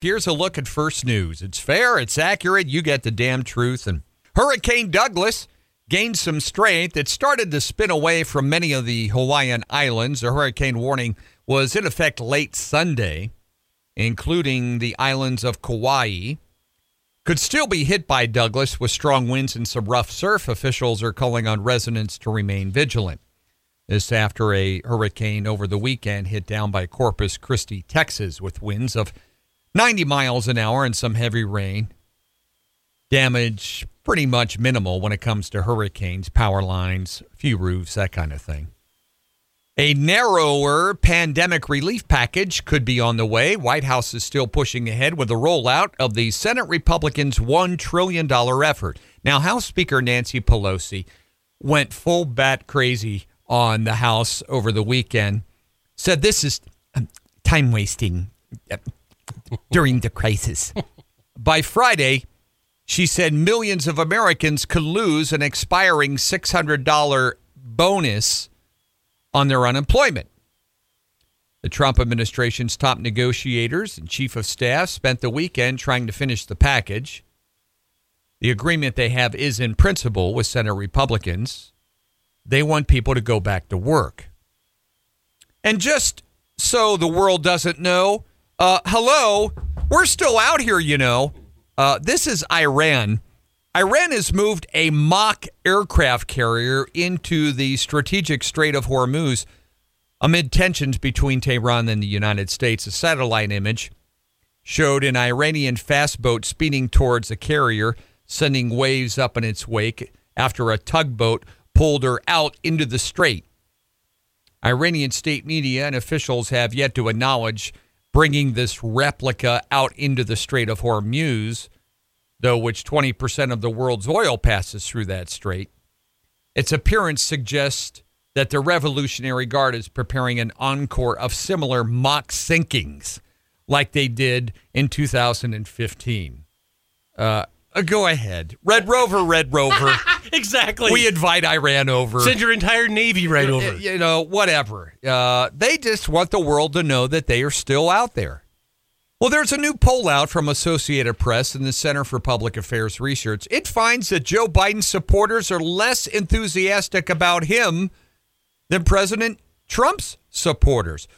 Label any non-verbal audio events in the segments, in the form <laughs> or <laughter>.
Here's a look at first news. It's fair, it's accurate, you get the damn truth. And Hurricane Douglas gained some strength. It started to spin away from many of the Hawaiian islands. A hurricane warning was in effect late Sunday, including the islands of Kauai. Could still be hit by Douglas with strong winds and some rough surf. Officials are calling on residents to remain vigilant. This after a hurricane over the weekend hit down by Corpus Christi, Texas, with winds of 90 miles an hour and some heavy rain. Damage pretty much minimal when it comes to hurricanes, power lines, few roofs, that kind of thing. A narrower pandemic relief package could be on the way. White House is still pushing ahead with the rollout of the Senate Republicans' $1 trillion effort. Now, House Speaker Nancy Pelosi went full bat crazy on the House over the weekend, said this is um, time wasting during the crisis. By Friday, she said millions of Americans could lose an expiring $600 bonus on their unemployment. The Trump administration's top negotiators and chief of staff spent the weekend trying to finish the package. The agreement they have is in principle with Senate Republicans. They want people to go back to work. And just so the world doesn't know, uh, hello, we're still out here, you know. Uh, this is Iran. Iran has moved a mock aircraft carrier into the strategic Strait of Hormuz amid tensions between Tehran and the United States. A satellite image showed an Iranian fast boat speeding towards the carrier, sending waves up in its wake after a tugboat pulled her out into the strait. Iranian state media and officials have yet to acknowledge bringing this replica out into the Strait of Hormuz, though which 20% of the world's oil passes through that strait. Its appearance suggests that the Revolutionary Guard is preparing an encore of similar mock sinkings like they did in 2015. Uh, go ahead. Red Rover, Red Rover. <laughs> exactly. We invite Iran over. Send your entire Navy right over. You know, whatever. Uh, they just want the world to know that they are still out there. Well, there's a new poll out from Associated Press and the Center for Public Affairs Research. It finds that Joe Biden supporters are less enthusiastic about him than President Trump's supporters.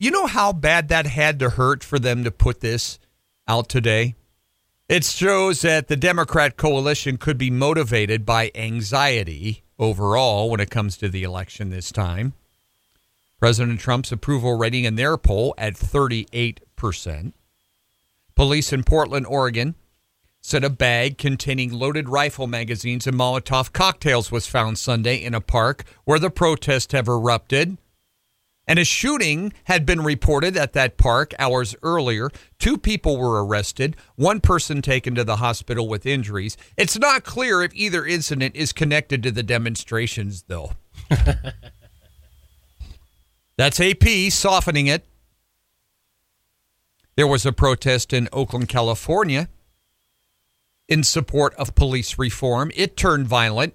You know how bad that had to hurt for them to put this out today? It shows that the Democrat coalition could be motivated by anxiety overall when it comes to the election this time. President Trump's approval rating in their poll at 38%. Police in Portland, Oregon said a bag containing loaded rifle magazines and Molotov cocktails was found Sunday in a park where the protests have erupted. And a shooting had been reported at that park hours earlier. Two people were arrested, one person taken to the hospital with injuries. It's not clear if either incident is connected to the demonstrations, though. <laughs> That's AP softening it. There was a protest in Oakland, California in support of police reform. It turned violent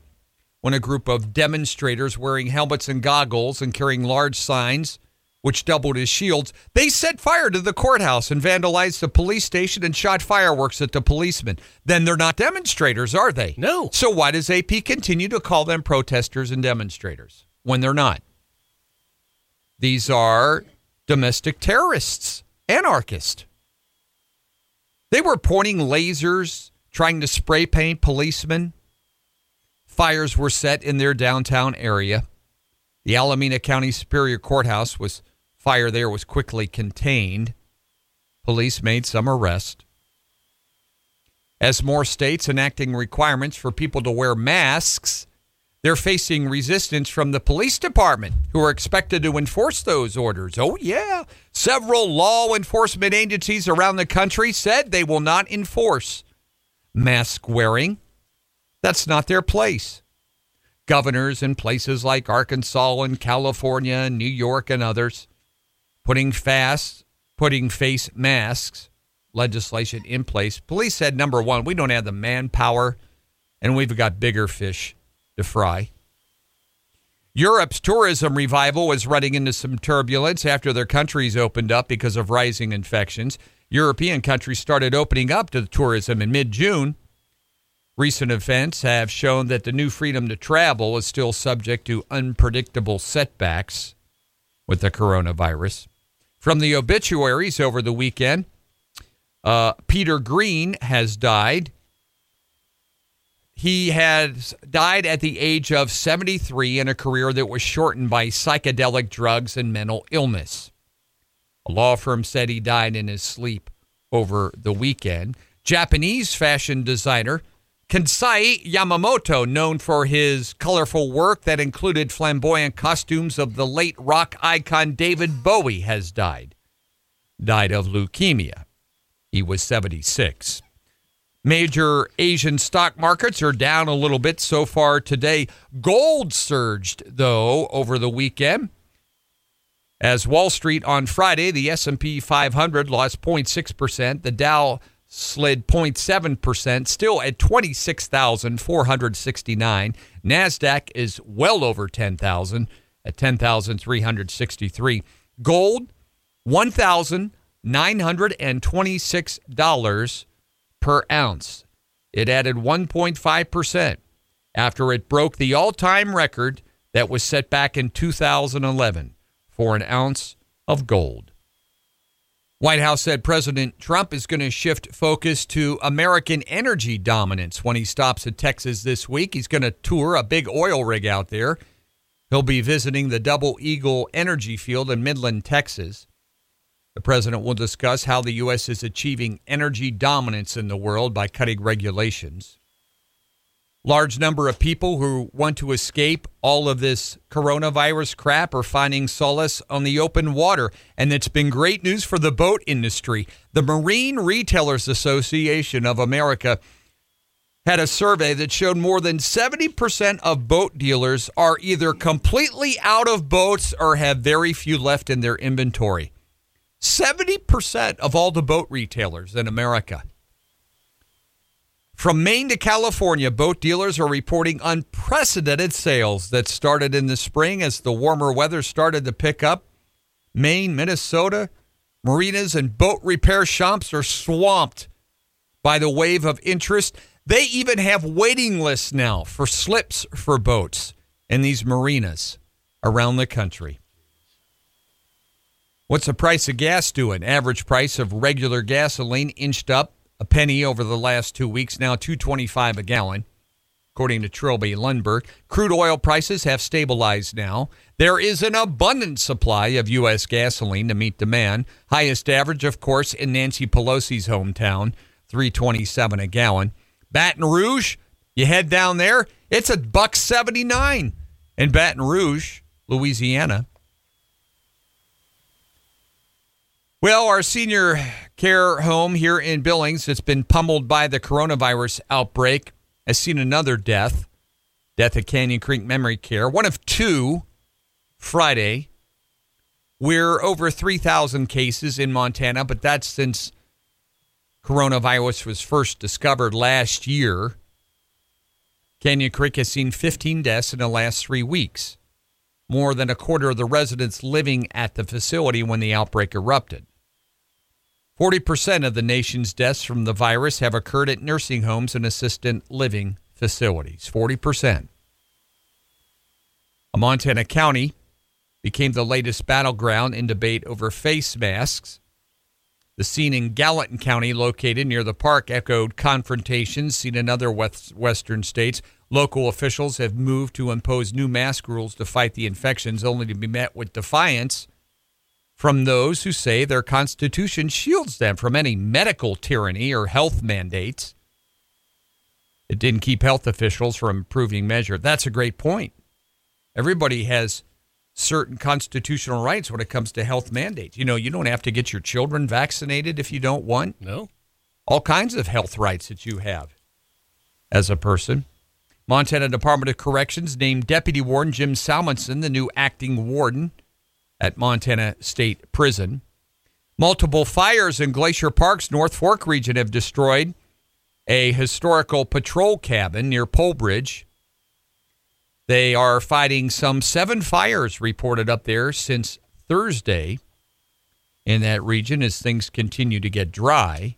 when a group of demonstrators wearing helmets and goggles and carrying large signs which doubled as shields, they set fire to the courthouse and vandalized the police station and shot fireworks at the policemen. Then they're not demonstrators, are they? No. So why does AP continue to call them protesters and demonstrators when they're not? These are domestic terrorists, anarchists. They were pointing lasers, trying to spray paint policemen. Fires were set in their downtown area. The Alameda County Superior Courthouse was fire there was quickly contained. Police made some arrests. As more states enacting requirements for people to wear masks, they're facing resistance from the police department, who are expected to enforce those orders. Oh, yeah. Several law enforcement agencies around the country said they will not enforce mask wearing. That's not their place. Governors in places like Arkansas and California and New York and others putting fast, putting face masks legislation in place. Police said number one, we don't have the manpower and we've got bigger fish to fry. Europe's tourism revival was running into some turbulence after their countries opened up because of rising infections. European countries started opening up to tourism in mid June. Recent events have shown that the new freedom to travel is still subject to unpredictable setbacks with the coronavirus. From the obituaries over the weekend, uh, Peter Green has died. He has died at the age of 73 in a career that was shortened by psychedelic drugs and mental illness. A law firm said he died in his sleep over the weekend. Japanese fashion designer Kansai Yamamoto, known for his colorful work that included flamboyant costumes of the late rock icon David Bowie, has died. Died of leukemia. He was 76. Major Asian stock markets are down a little bit so far today. Gold surged though over the weekend. As Wall Street on Friday, the S&P 500 lost 0.6%, the Dow slid 0.7%, still at 26,469. Nasdaq is well over 10,000 at 10,363. Gold $1,926 per ounce. It added 1.5% after it broke the all-time record that was set back in 2011 for an ounce of gold. White House said President Trump is going to shift focus to American energy dominance when he stops at Texas this week. He's going to tour a big oil rig out there. He'll be visiting the Double Eagle energy field in Midland, Texas. The president will discuss how the U.S. is achieving energy dominance in the world by cutting regulations large number of people who want to escape all of this coronavirus crap are finding solace on the open water. And it's been great news for the boat industry. The Marine Retailers Association of America had a survey that showed more than 70% of boat dealers are either completely out of boats or have very few left in their inventory. 70% of all the boat retailers in America. From Maine to California, boat dealers are reporting unprecedented sales that started in the spring as the warmer weather started to pick up. Maine, Minnesota, marinas, and boat repair shops are swamped by the wave of interest. They even have waiting lists now for slips for boats in these marinas around the country. What's the price of gas doing? Average price of regular gasoline inched up a penny over the last two weeks, now 225 a gallon. According to Trilby Lundberg, crude oil prices have stabilized now. There is an abundant supply of U.S. gasoline to meet demand. Highest average, of course, in Nancy Pelosi's hometown, 327 a gallon. Baton Rouge, you head down there, it's a buck 79 in Baton Rouge, Louisiana. Well, our senior care home here in Billings that's been pummeled by the coronavirus outbreak has seen another death. Death at Canyon Creek Memory Care, one of two Friday. We're over 3,000 cases in Montana, but that's since coronavirus was first discovered last year. Canyon Creek has seen 15 deaths in the last three weeks, more than a quarter of the residents living at the facility when the outbreak erupted. 40% of the nation's deaths from the virus have occurred at nursing homes and assisted living facilities. 40%. A Montana county became the latest battleground in debate over face masks. The scene in Gallatin County, located near the park, echoed confrontations seen in other west- western states. Local officials have moved to impose new mask rules to fight the infections, only to be met with defiance from those who say their Constitution shields them from any medical tyranny or health mandates. It didn't keep health officials from improving measure. That's a great point. Everybody has certain constitutional rights when it comes to health mandates. You know, you don't have to get your children vaccinated if you don't want. No. All kinds of health rights that you have as a person. Montana Department of Corrections named Deputy Warden Jim Salmonson the new acting warden at Montana State Prison. Multiple fires in Glacier Park's North Fork region have destroyed a historical patrol cabin near Polebridge. They are fighting some seven fires reported up there since Thursday. in that region as things continue to get dry.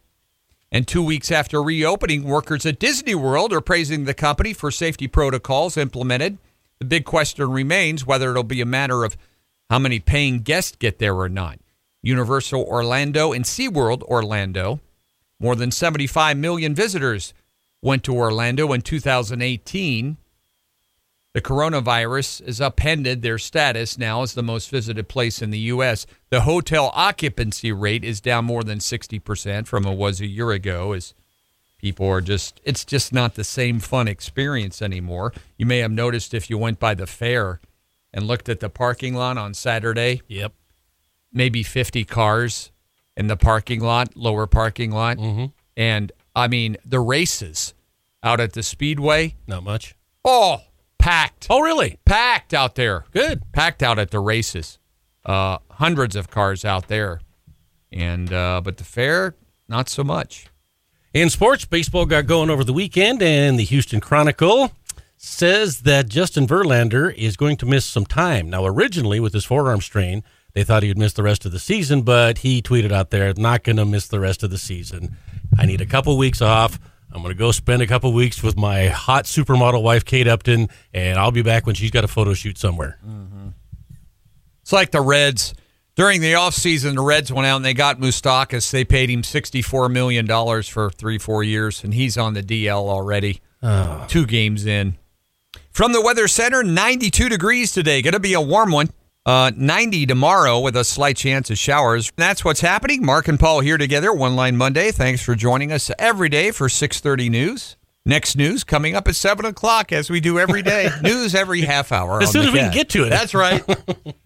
And two weeks after reopening, workers at Disney World are praising the company for safety protocols implemented. The big question remains whether it'll be a matter of how many paying guests get there or not. Universal Orlando and SeaWorld Orlando, more than 75 million visitors went to Orlando in 2018. The coronavirus has upended their status now as the most visited place in the U.S. The hotel occupancy rate is down more than 60% from it was a year ago as people are just, it's just not the same fun experience anymore. You may have noticed if you went by the fair and looked at the parking lot on Saturday, Yep. maybe 50 cars in the parking lot, lower parking lot. Mm-hmm. And I mean, the races out at the Speedway, Not much. oh, packed, Oh, really? packed out there, Good. packed out at the races. Uh, hundreds of cars out there, and uh, but the fair, not so much. In sports, baseball got going over the weekend, and the Houston Chronicle says that Justin Verlander is going to miss some time. Now, originally with his forearm strain, they thought he would miss the rest of the season, but he tweeted out there, "Not going to miss the rest of the season. I need a couple weeks off." I'm going to go spend a couple weeks with my hot supermodel wife, Kate Upton, and I'll be back when she's got a photo shoot somewhere. Mm-hmm. It's like the Reds. During the offseason, the Reds went out and they got Moustakas. They paid him $64 million for three, four years, and he's on the DL already. Oh. Two games in. From the Weather Center, 92 degrees today. Going to be a warm one. Uh, 90 tomorrow with a slight chance of showers. That's what's happening. Mark and Paul here together, One Line Monday. Thanks for joining us every day for 630 News. Next news coming up at 7 o'clock, as we do every day. <laughs> news every half hour. As soon as we can get to it. That's right. <laughs>